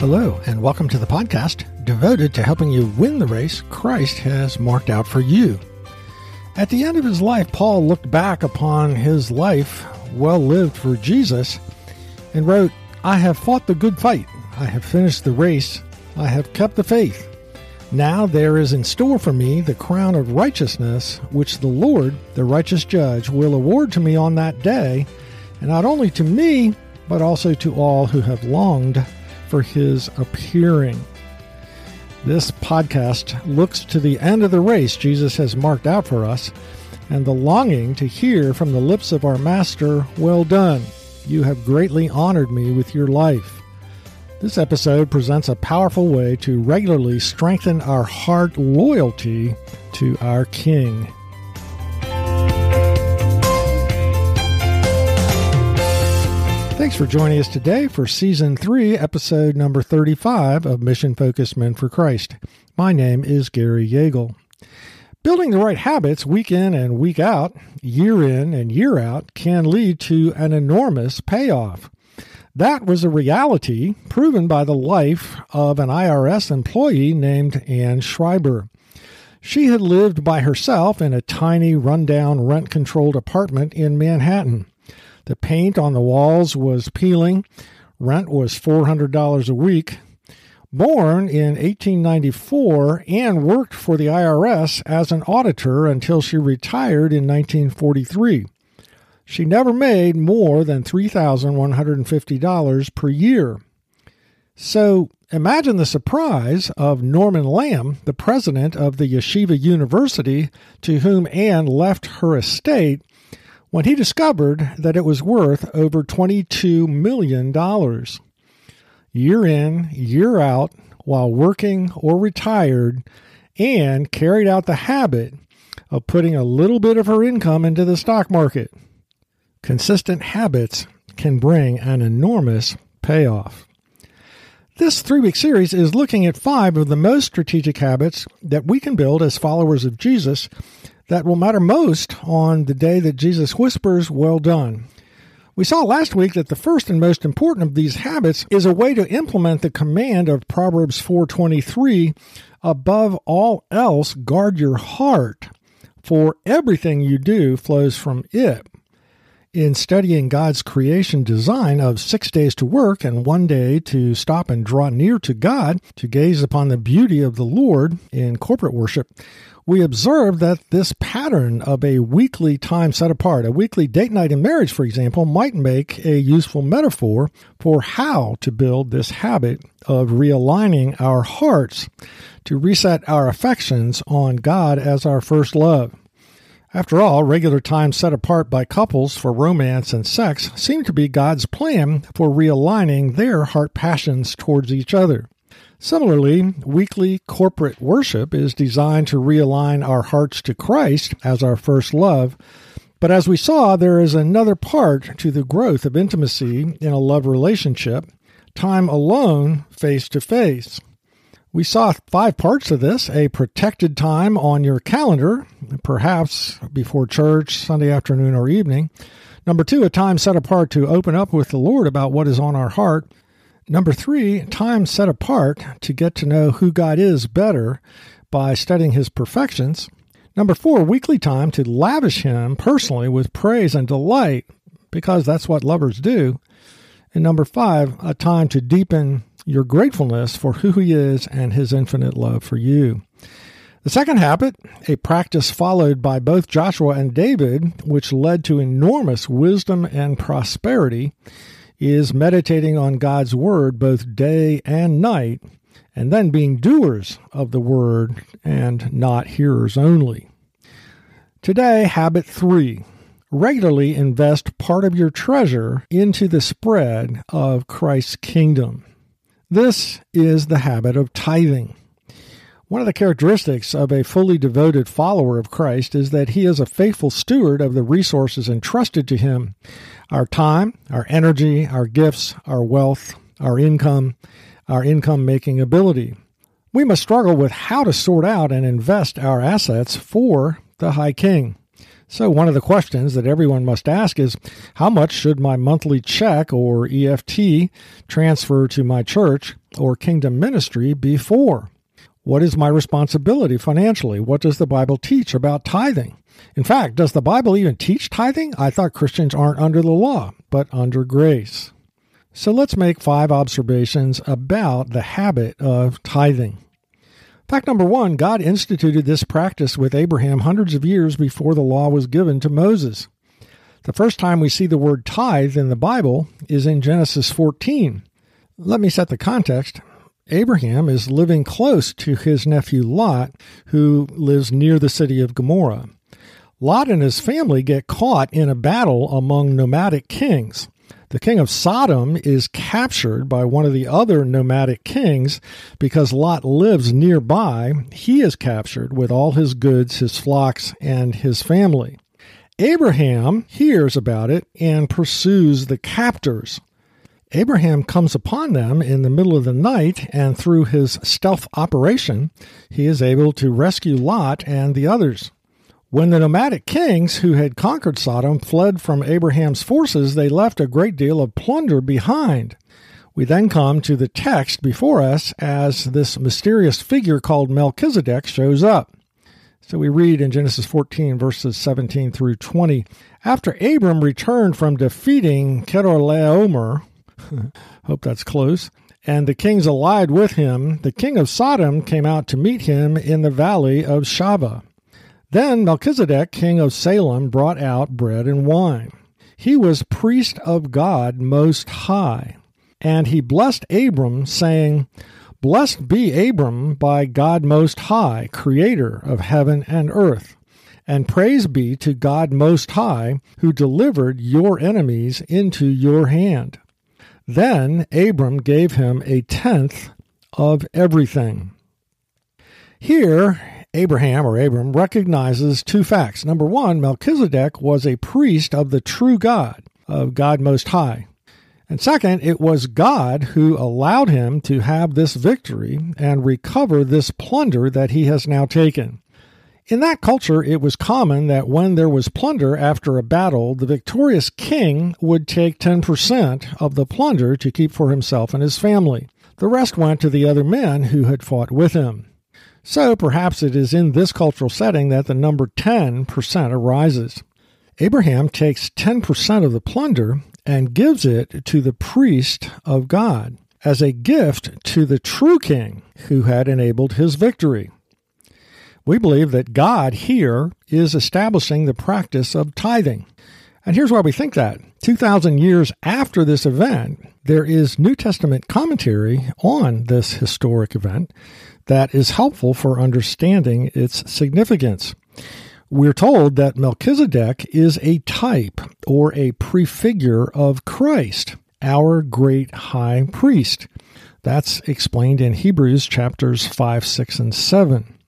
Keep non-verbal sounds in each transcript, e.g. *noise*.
Hello, and welcome to the podcast devoted to helping you win the race Christ has marked out for you. At the end of his life, Paul looked back upon his life well lived for Jesus and wrote, I have fought the good fight. I have finished the race. I have kept the faith. Now there is in store for me the crown of righteousness, which the Lord, the righteous judge, will award to me on that day, and not only to me, but also to all who have longed for his appearing. This podcast looks to the end of the race Jesus has marked out for us and the longing to hear from the lips of our Master, Well done. You have greatly honored me with your life. This episode presents a powerful way to regularly strengthen our heart loyalty to our King. Thanks for joining us today for Season 3, Episode number 35 of Mission Focused Men for Christ. My name is Gary Yeagle. Building the right habits week in and week out, year in and year out, can lead to an enormous payoff. That was a reality proven by the life of an IRS employee named Ann Schreiber. She had lived by herself in a tiny, rundown, rent controlled apartment in Manhattan. The paint on the walls was peeling. Rent was $400 a week. Born in 1894, Ann worked for the IRS as an auditor until she retired in 1943. She never made more than $3,150 per year. So imagine the surprise of Norman Lamm, the president of the Yeshiva University, to whom Anne left her estate when he discovered that it was worth over $22 million. Year in, year out, while working or retired, Ann carried out the habit of putting a little bit of her income into the stock market. Consistent habits can bring an enormous payoff. This three week series is looking at five of the most strategic habits that we can build as followers of Jesus that will matter most on the day that Jesus whispers, Well done. We saw last week that the first and most important of these habits is a way to implement the command of Proverbs 4:23, above all else guard your heart, for everything you do flows from it. In studying God's creation design of 6 days to work and 1 day to stop and draw near to God, to gaze upon the beauty of the Lord in corporate worship, we observe that this pattern of a weekly time set apart, a weekly date night in marriage, for example, might make a useful metaphor for how to build this habit of realigning our hearts to reset our affections on God as our first love. After all, regular time set apart by couples for romance and sex seem to be God's plan for realigning their heart passions towards each other. Similarly, weekly corporate worship is designed to realign our hearts to Christ as our first love. But as we saw, there is another part to the growth of intimacy in a love relationship time alone, face to face. We saw five parts of this a protected time on your calendar, perhaps before church, Sunday afternoon, or evening. Number two, a time set apart to open up with the Lord about what is on our heart. Number three, time set apart to get to know who God is better by studying his perfections. Number four, weekly time to lavish him personally with praise and delight because that's what lovers do. And number five, a time to deepen your gratefulness for who he is and his infinite love for you. The second habit, a practice followed by both Joshua and David, which led to enormous wisdom and prosperity, is meditating on God's Word both day and night, and then being doers of the Word and not hearers only. Today, habit three regularly invest part of your treasure into the spread of Christ's kingdom. This is the habit of tithing. One of the characteristics of a fully devoted follower of Christ is that he is a faithful steward of the resources entrusted to him our time, our energy, our gifts, our wealth, our income, our income making ability. We must struggle with how to sort out and invest our assets for the High King. So, one of the questions that everyone must ask is how much should my monthly check or EFT transfer to my church or kingdom ministry be for? What is my responsibility financially? What does the Bible teach about tithing? In fact, does the Bible even teach tithing? I thought Christians aren't under the law, but under grace. So let's make five observations about the habit of tithing. Fact number one God instituted this practice with Abraham hundreds of years before the law was given to Moses. The first time we see the word tithe in the Bible is in Genesis 14. Let me set the context. Abraham is living close to his nephew Lot, who lives near the city of Gomorrah. Lot and his family get caught in a battle among nomadic kings. The king of Sodom is captured by one of the other nomadic kings because Lot lives nearby. He is captured with all his goods, his flocks, and his family. Abraham hears about it and pursues the captors. Abraham comes upon them in the middle of the night, and through his stealth operation, he is able to rescue Lot and the others. When the nomadic kings who had conquered Sodom fled from Abraham's forces, they left a great deal of plunder behind. We then come to the text before us as this mysterious figure called Melchizedek shows up. So we read in Genesis 14, verses 17 through 20 After Abram returned from defeating Chedorlaomer, *laughs* hope that's close, and the kings allied with him, the king of Sodom came out to meet him in the valley of Shaveh. Then Melchizedek, king of Salem, brought out bread and wine. He was priest of God Most High. And he blessed Abram, saying, Blessed be Abram by God Most High, creator of heaven and earth. And praise be to God Most High, who delivered your enemies into your hand. Then Abram gave him a tenth of everything. Here, Abraham or Abram recognizes two facts. Number one, Melchizedek was a priest of the true God, of God Most High. And second, it was God who allowed him to have this victory and recover this plunder that he has now taken. In that culture, it was common that when there was plunder after a battle, the victorious king would take 10% of the plunder to keep for himself and his family. The rest went to the other men who had fought with him. So perhaps it is in this cultural setting that the number 10% arises. Abraham takes 10% of the plunder and gives it to the priest of God as a gift to the true king who had enabled his victory. We believe that God here is establishing the practice of tithing. And here's why we think that. 2,000 years after this event, there is New Testament commentary on this historic event that is helpful for understanding its significance. We're told that Melchizedek is a type or a prefigure of Christ, our great high priest. That's explained in Hebrews chapters 5, 6, and 7.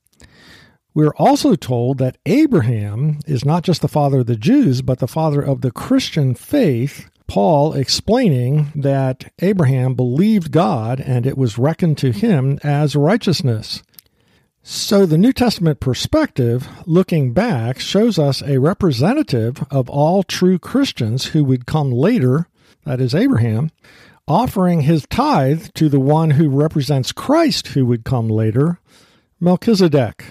We're also told that Abraham is not just the father of the Jews, but the father of the Christian faith, Paul explaining that Abraham believed God and it was reckoned to him as righteousness. So the New Testament perspective, looking back, shows us a representative of all true Christians who would come later, that is Abraham, offering his tithe to the one who represents Christ who would come later, Melchizedek.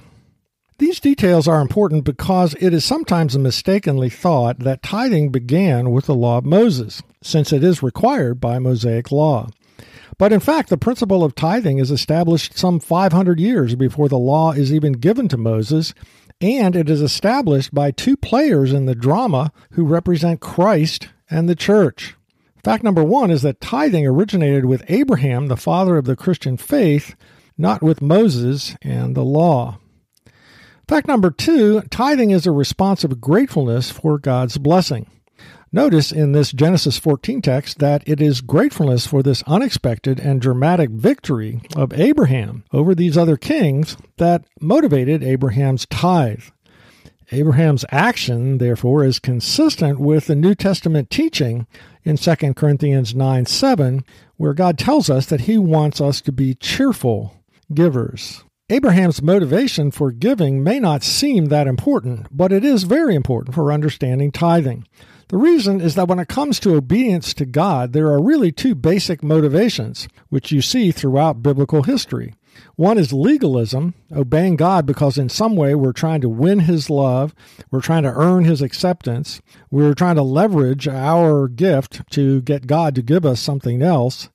These details are important because it is sometimes mistakenly thought that tithing began with the law of Moses, since it is required by Mosaic law. But in fact, the principle of tithing is established some 500 years before the law is even given to Moses, and it is established by two players in the drama who represent Christ and the church. Fact number one is that tithing originated with Abraham, the father of the Christian faith, not with Moses and the law. Fact number two tithing is a response of gratefulness for God's blessing. Notice in this Genesis 14 text that it is gratefulness for this unexpected and dramatic victory of Abraham over these other kings that motivated Abraham's tithe. Abraham's action, therefore, is consistent with the New Testament teaching in 2 Corinthians 9 7, where God tells us that he wants us to be cheerful givers. Abraham's motivation for giving may not seem that important, but it is very important for understanding tithing. The reason is that when it comes to obedience to God, there are really two basic motivations, which you see throughout biblical history. One is legalism, obeying God because in some way we're trying to win His love, we're trying to earn His acceptance, we're trying to leverage our gift to get God to give us something else.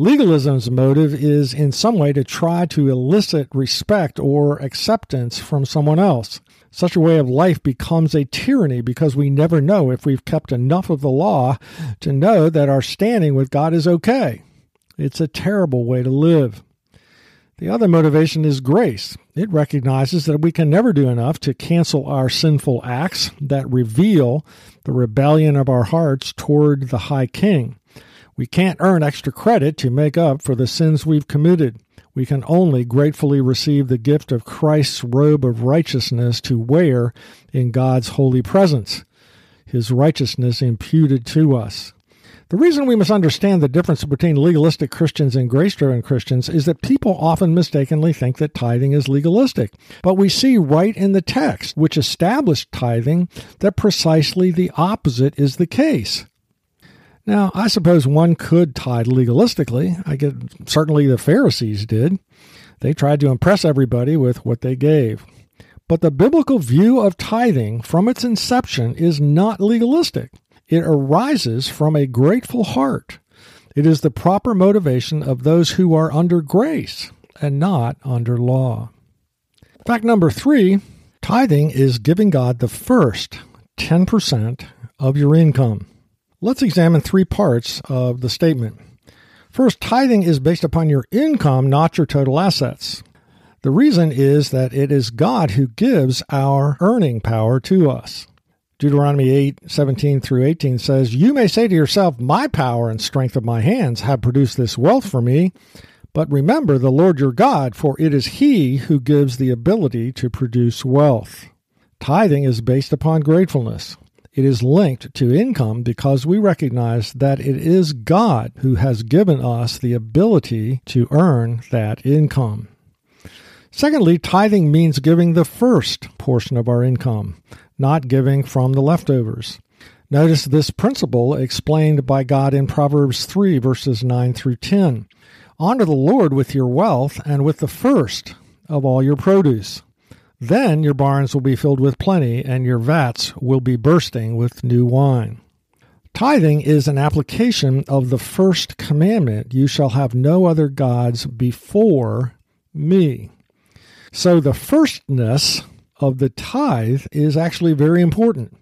Legalism's motive is in some way to try to elicit respect or acceptance from someone else. Such a way of life becomes a tyranny because we never know if we've kept enough of the law to know that our standing with God is okay. It's a terrible way to live. The other motivation is grace. It recognizes that we can never do enough to cancel our sinful acts that reveal the rebellion of our hearts toward the High King. We can't earn extra credit to make up for the sins we've committed. We can only gratefully receive the gift of Christ's robe of righteousness to wear in God's holy presence, His righteousness imputed to us. The reason we must understand the difference between legalistic Christians and grace driven Christians is that people often mistakenly think that tithing is legalistic. But we see right in the text, which established tithing, that precisely the opposite is the case. Now, I suppose one could tithe legalistically. I get certainly the Pharisees did. They tried to impress everybody with what they gave. But the biblical view of tithing from its inception is not legalistic. It arises from a grateful heart. It is the proper motivation of those who are under grace and not under law. Fact number three tithing is giving God the first 10% of your income. Let's examine three parts of the statement. First, tithing is based upon your income, not your total assets. The reason is that it is God who gives our earning power to us. Deuteronomy 8, 17 through 18 says, You may say to yourself, My power and strength of my hands have produced this wealth for me. But remember the Lord your God, for it is He who gives the ability to produce wealth. Tithing is based upon gratefulness. It is linked to income because we recognize that it is God who has given us the ability to earn that income. Secondly, tithing means giving the first portion of our income, not giving from the leftovers. Notice this principle explained by God in Proverbs 3, verses 9 through 10. Honor the Lord with your wealth and with the first of all your produce. Then your barns will be filled with plenty, and your vats will be bursting with new wine. Tithing is an application of the first commandment you shall have no other gods before me. So the firstness of the tithe is actually very important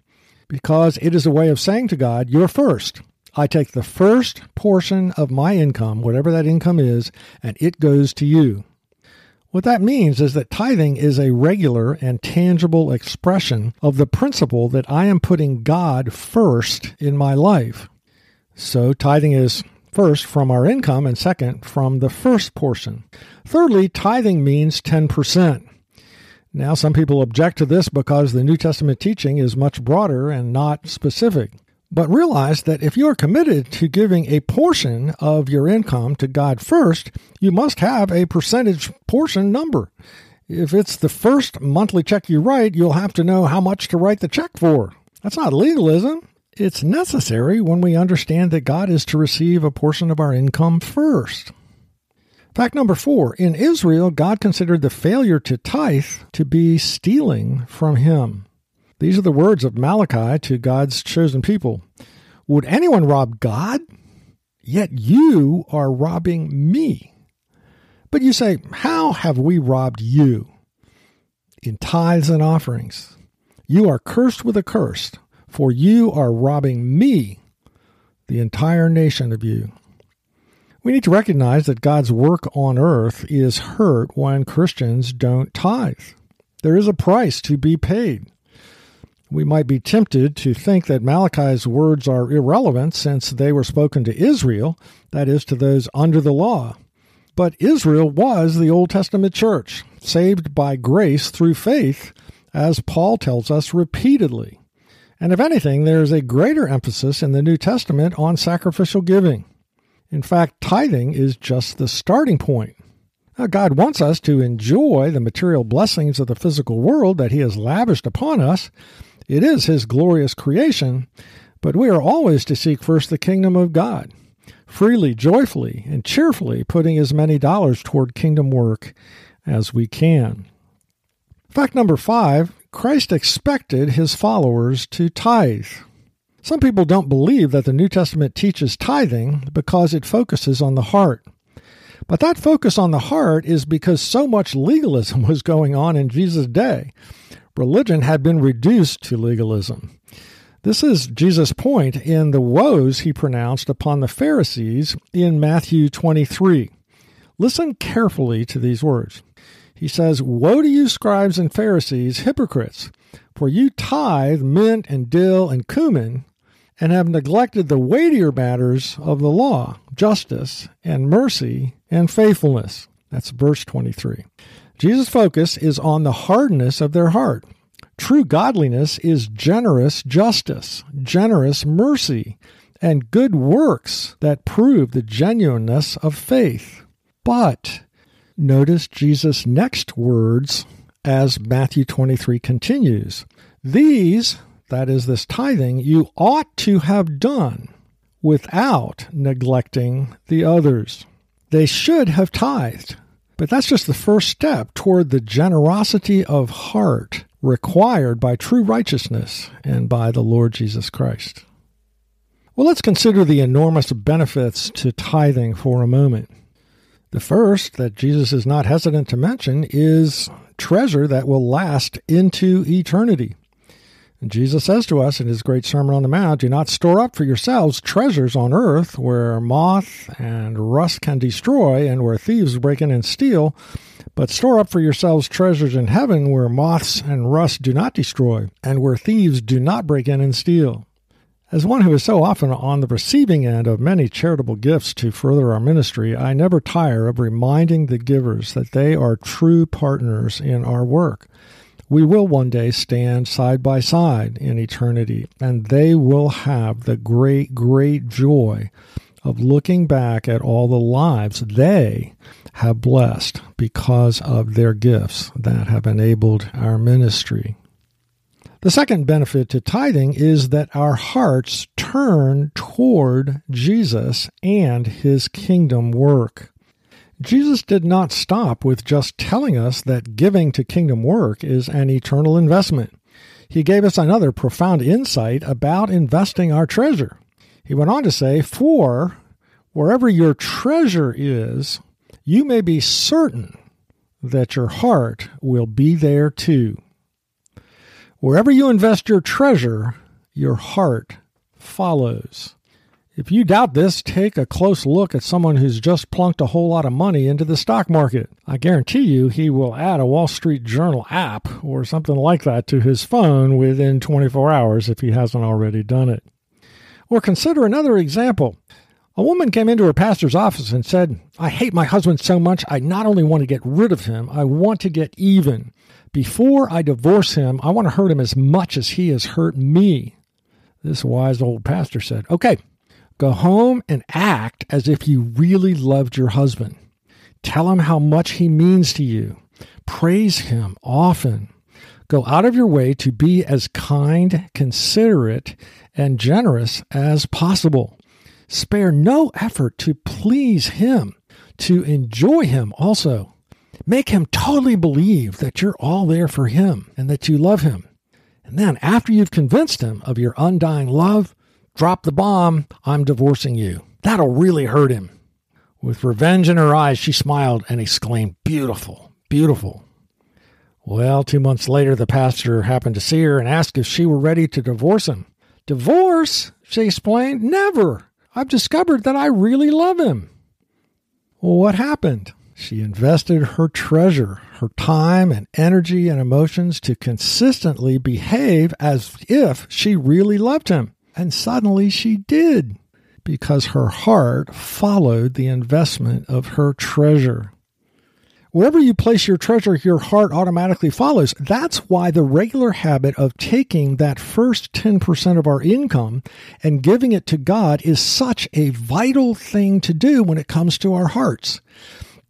because it is a way of saying to God, You're first. I take the first portion of my income, whatever that income is, and it goes to you. What that means is that tithing is a regular and tangible expression of the principle that I am putting God first in my life. So, tithing is first from our income and second from the first portion. Thirdly, tithing means 10%. Now, some people object to this because the New Testament teaching is much broader and not specific. But realize that if you are committed to giving a portion of your income to God first, you must have a percentage portion number. If it's the first monthly check you write, you'll have to know how much to write the check for. That's not legalism. It's necessary when we understand that God is to receive a portion of our income first. Fact number four In Israel, God considered the failure to tithe to be stealing from Him. These are the words of Malachi to God's chosen people. Would anyone rob God? Yet you are robbing me. But you say, How have we robbed you? In tithes and offerings. You are cursed with a curse, for you are robbing me, the entire nation of you. We need to recognize that God's work on earth is hurt when Christians don't tithe. There is a price to be paid. We might be tempted to think that Malachi's words are irrelevant since they were spoken to Israel, that is, to those under the law. But Israel was the Old Testament church, saved by grace through faith, as Paul tells us repeatedly. And if anything, there is a greater emphasis in the New Testament on sacrificial giving. In fact, tithing is just the starting point. Now, God wants us to enjoy the material blessings of the physical world that He has lavished upon us. It is His glorious creation, but we are always to seek first the kingdom of God, freely, joyfully, and cheerfully putting as many dollars toward kingdom work as we can. Fact number five Christ expected his followers to tithe. Some people don't believe that the New Testament teaches tithing because it focuses on the heart. But that focus on the heart is because so much legalism *laughs* was going on in Jesus' day. Religion had been reduced to legalism. This is Jesus' point in the woes he pronounced upon the Pharisees in Matthew 23. Listen carefully to these words. He says, Woe to you, scribes and Pharisees, hypocrites! For you tithe mint and dill and cumin, and have neglected the weightier matters of the law, justice and mercy and faithfulness. That's verse 23. Jesus' focus is on the hardness of their heart. True godliness is generous justice, generous mercy, and good works that prove the genuineness of faith. But notice Jesus' next words as Matthew 23 continues. These, that is, this tithing, you ought to have done without neglecting the others. They should have tithed, but that's just the first step toward the generosity of heart required by true righteousness and by the Lord Jesus Christ. Well, let's consider the enormous benefits to tithing for a moment. The first that Jesus is not hesitant to mention is treasure that will last into eternity. And Jesus says to us in his great Sermon on the Mount Do not store up for yourselves treasures on earth where moth and rust can destroy and where thieves break in and steal, but store up for yourselves treasures in heaven where moths and rust do not destroy and where thieves do not break in and steal. As one who is so often on the receiving end of many charitable gifts to further our ministry, I never tire of reminding the givers that they are true partners in our work we will one day stand side by side in eternity, and they will have the great, great joy of looking back at all the lives they have blessed because of their gifts that have enabled our ministry. The second benefit to tithing is that our hearts turn toward Jesus and his kingdom work. Jesus did not stop with just telling us that giving to kingdom work is an eternal investment. He gave us another profound insight about investing our treasure. He went on to say, For wherever your treasure is, you may be certain that your heart will be there too. Wherever you invest your treasure, your heart follows. If you doubt this, take a close look at someone who's just plunked a whole lot of money into the stock market. I guarantee you he will add a Wall Street Journal app or something like that to his phone within 24 hours if he hasn't already done it. Or consider another example. A woman came into her pastor's office and said, I hate my husband so much, I not only want to get rid of him, I want to get even. Before I divorce him, I want to hurt him as much as he has hurt me. This wise old pastor said, Okay, Go home and act as if you really loved your husband. Tell him how much he means to you. Praise him often. Go out of your way to be as kind, considerate, and generous as possible. Spare no effort to please him, to enjoy him also. Make him totally believe that you're all there for him and that you love him. And then, after you've convinced him of your undying love, Drop the bomb. I'm divorcing you. That'll really hurt him. With revenge in her eyes, she smiled and exclaimed, Beautiful, beautiful. Well, two months later, the pastor happened to see her and asked if she were ready to divorce him. Divorce? She explained. Never. I've discovered that I really love him. Well, what happened? She invested her treasure, her time and energy and emotions to consistently behave as if she really loved him. And suddenly she did, because her heart followed the investment of her treasure. Wherever you place your treasure, your heart automatically follows. That's why the regular habit of taking that first 10% of our income and giving it to God is such a vital thing to do when it comes to our hearts.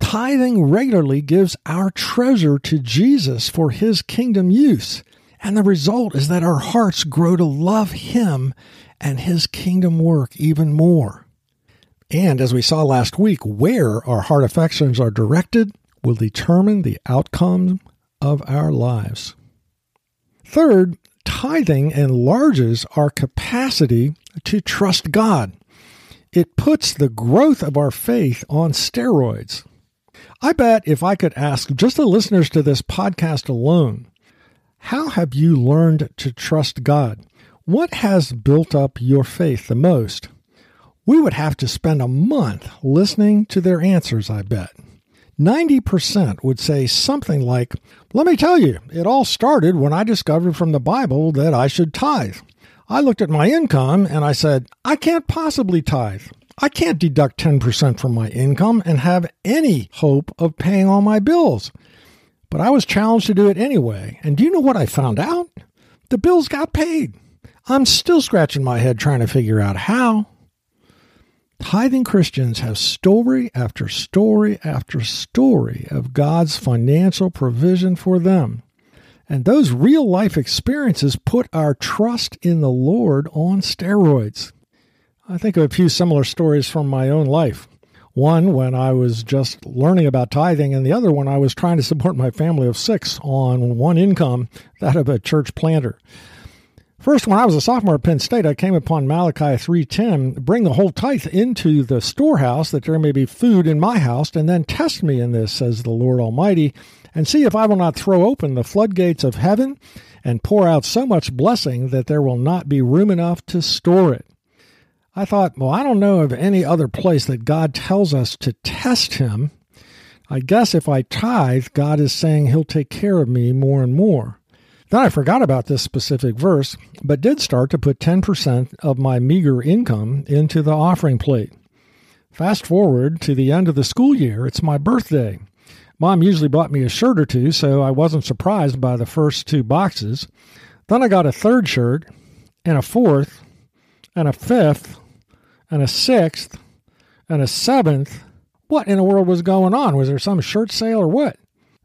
Tithing regularly gives our treasure to Jesus for his kingdom use. And the result is that our hearts grow to love him and his kingdom work even more. And as we saw last week, where our heart affections are directed will determine the outcome of our lives. Third, tithing enlarges our capacity to trust God. It puts the growth of our faith on steroids. I bet if I could ask just the listeners to this podcast alone, how have you learned to trust God? What has built up your faith the most? We would have to spend a month listening to their answers, I bet. 90% would say something like, Let me tell you, it all started when I discovered from the Bible that I should tithe. I looked at my income and I said, I can't possibly tithe. I can't deduct 10% from my income and have any hope of paying all my bills. But I was challenged to do it anyway. And do you know what I found out? The bills got paid. I'm still scratching my head trying to figure out how. Tithing Christians have story after story after story of God's financial provision for them. And those real life experiences put our trust in the Lord on steroids. I think of a few similar stories from my own life. One when I was just learning about tithing, and the other when I was trying to support my family of six on one income, that of a church planter. First, when I was a sophomore at Penn State, I came upon Malachi 3.10, bring the whole tithe into the storehouse, that there may be food in my house, and then test me in this, says the Lord Almighty, and see if I will not throw open the floodgates of heaven and pour out so much blessing that there will not be room enough to store it. I thought, well, I don't know of any other place that God tells us to test Him. I guess if I tithe, God is saying He'll take care of me more and more. Then I forgot about this specific verse, but did start to put 10% of my meager income into the offering plate. Fast forward to the end of the school year, it's my birthday. Mom usually bought me a shirt or two, so I wasn't surprised by the first two boxes. Then I got a third shirt, and a fourth, and a fifth, and a sixth, and a seventh. What in the world was going on? Was there some shirt sale or what?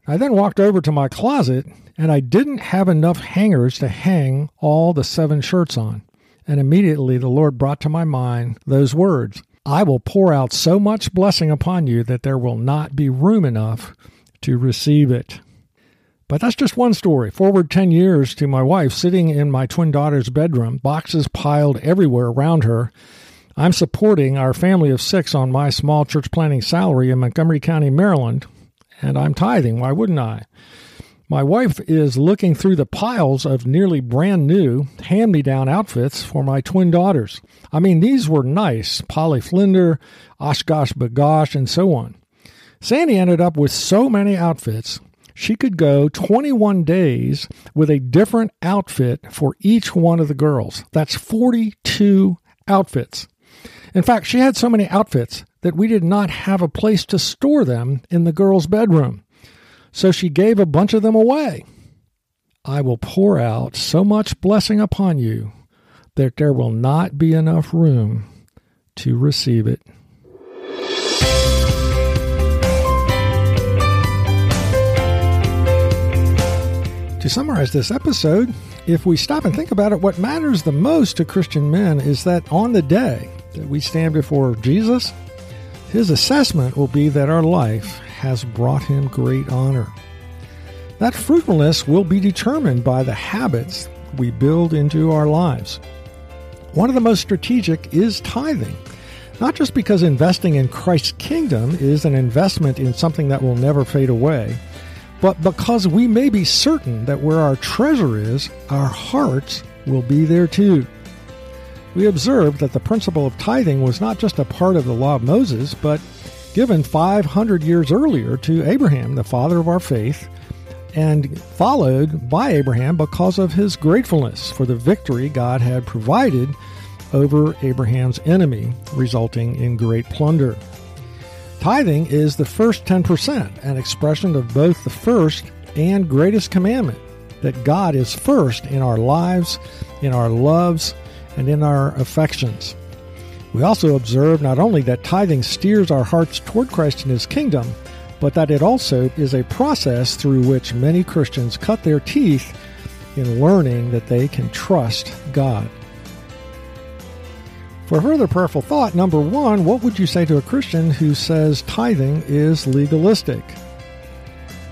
I then walked over to my closet and I didn't have enough hangers to hang all the seven shirts on. And immediately the Lord brought to my mind those words I will pour out so much blessing upon you that there will not be room enough to receive it. But that's just one story. Forward 10 years to my wife sitting in my twin daughter's bedroom, boxes piled everywhere around her. I'm supporting our family of six on my small church planting salary in Montgomery County, Maryland, and I'm tithing. Why wouldn't I? My wife is looking through the piles of nearly brand new hand me down outfits for my twin daughters. I mean, these were nice Polly Flinder, OshKosh B'gosh, and so on. Sandy ended up with so many outfits, she could go 21 days with a different outfit for each one of the girls. That's 42 outfits. In fact, she had so many outfits that we did not have a place to store them in the girls' bedroom so she gave a bunch of them away. I will pour out so much blessing upon you that there will not be enough room to receive it. To summarize this episode, if we stop and think about it, what matters the most to Christian men is that on the day that we stand before Jesus, his assessment will be that our life has brought him great honor. That fruitfulness will be determined by the habits we build into our lives. One of the most strategic is tithing. Not just because investing in Christ's kingdom is an investment in something that will never fade away, but because we may be certain that where our treasure is, our hearts will be there too. We observed that the principle of tithing was not just a part of the law of Moses, but given 500 years earlier to Abraham, the father of our faith, and followed by Abraham because of his gratefulness for the victory God had provided over Abraham's enemy, resulting in great plunder. Tithing is the first 10%, an expression of both the first and greatest commandment that God is first in our lives, in our loves, and in our affections. We also observe not only that tithing steers our hearts toward Christ and His kingdom, but that it also is a process through which many Christians cut their teeth in learning that they can trust God. For further prayerful thought, number one, what would you say to a Christian who says tithing is legalistic?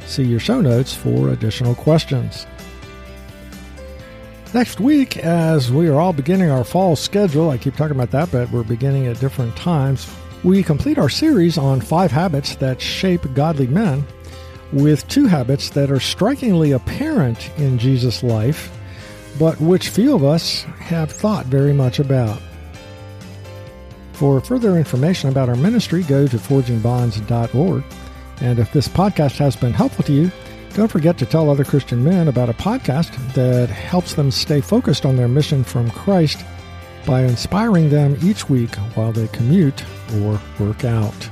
See your show notes for additional questions. Next week, as we are all beginning our fall schedule, I keep talking about that, but we're beginning at different times, we complete our series on five habits that shape godly men with two habits that are strikingly apparent in Jesus' life, but which few of us have thought very much about. For further information about our ministry, go to forgingbonds.org. And if this podcast has been helpful to you, don't forget to tell other Christian men about a podcast that helps them stay focused on their mission from Christ by inspiring them each week while they commute or work out.